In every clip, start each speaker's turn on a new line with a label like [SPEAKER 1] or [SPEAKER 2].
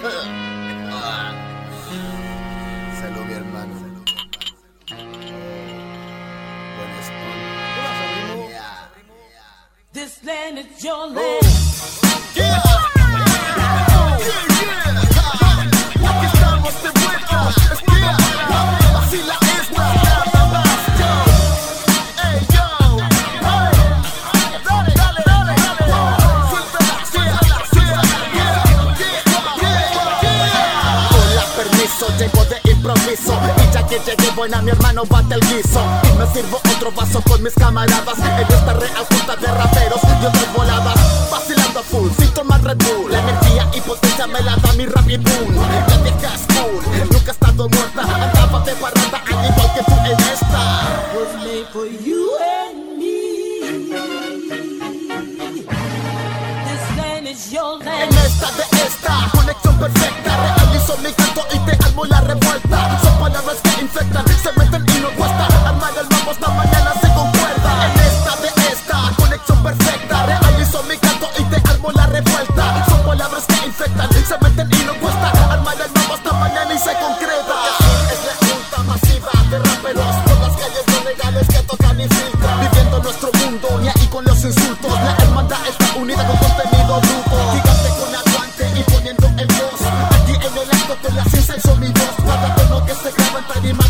[SPEAKER 1] Salud, mi hermano. Salud, mi hermano. This land is your oh. land. Improviso Y ya que llegué buena, mi hermano bate el guiso. Y me sirvo otro vaso con mis camaradas. En esta real junta de raperos y otras voladas Vacilando a full, sin tomar Red Bull. La energía y potencia me la da mi rap y boom. La vieja es cool, nunca ha estado muerta. Andaba de parranda, al igual que tú en esta.
[SPEAKER 2] Was made for you and me. This land is your
[SPEAKER 1] En esta de esta conexión perfecta Realizo mi canto y la revuelta. Son palabras que infectan, se meten y no cuesta. Armar el mambo hasta mañana se concuerda. En esta de esta conexión perfecta. Realizo mi canto y te armo la revuelta. Son palabras que infectan, se meten y no cuesta. Armar el mambo hasta mañana y se concreta. Es la junta masiva de raperos. Por las calles no legales que tocan y filtran. Viviendo nuestro mundo, ni ahí con los insultos. La hermandad está unida con contenido bruto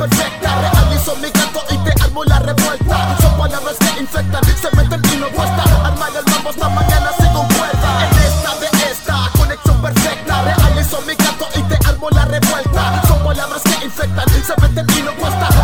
[SPEAKER 1] perfecta. Real mi canto y te armo la revuelta. Son palabras que infectan, se meten y no cuesta. Armar el mambo hasta mañana
[SPEAKER 2] se concuerda.
[SPEAKER 1] En esta de esta, conexión perfecta. Real mi canto y te armo la revuelta. Son palabras que infectan, se meten y no cuesta.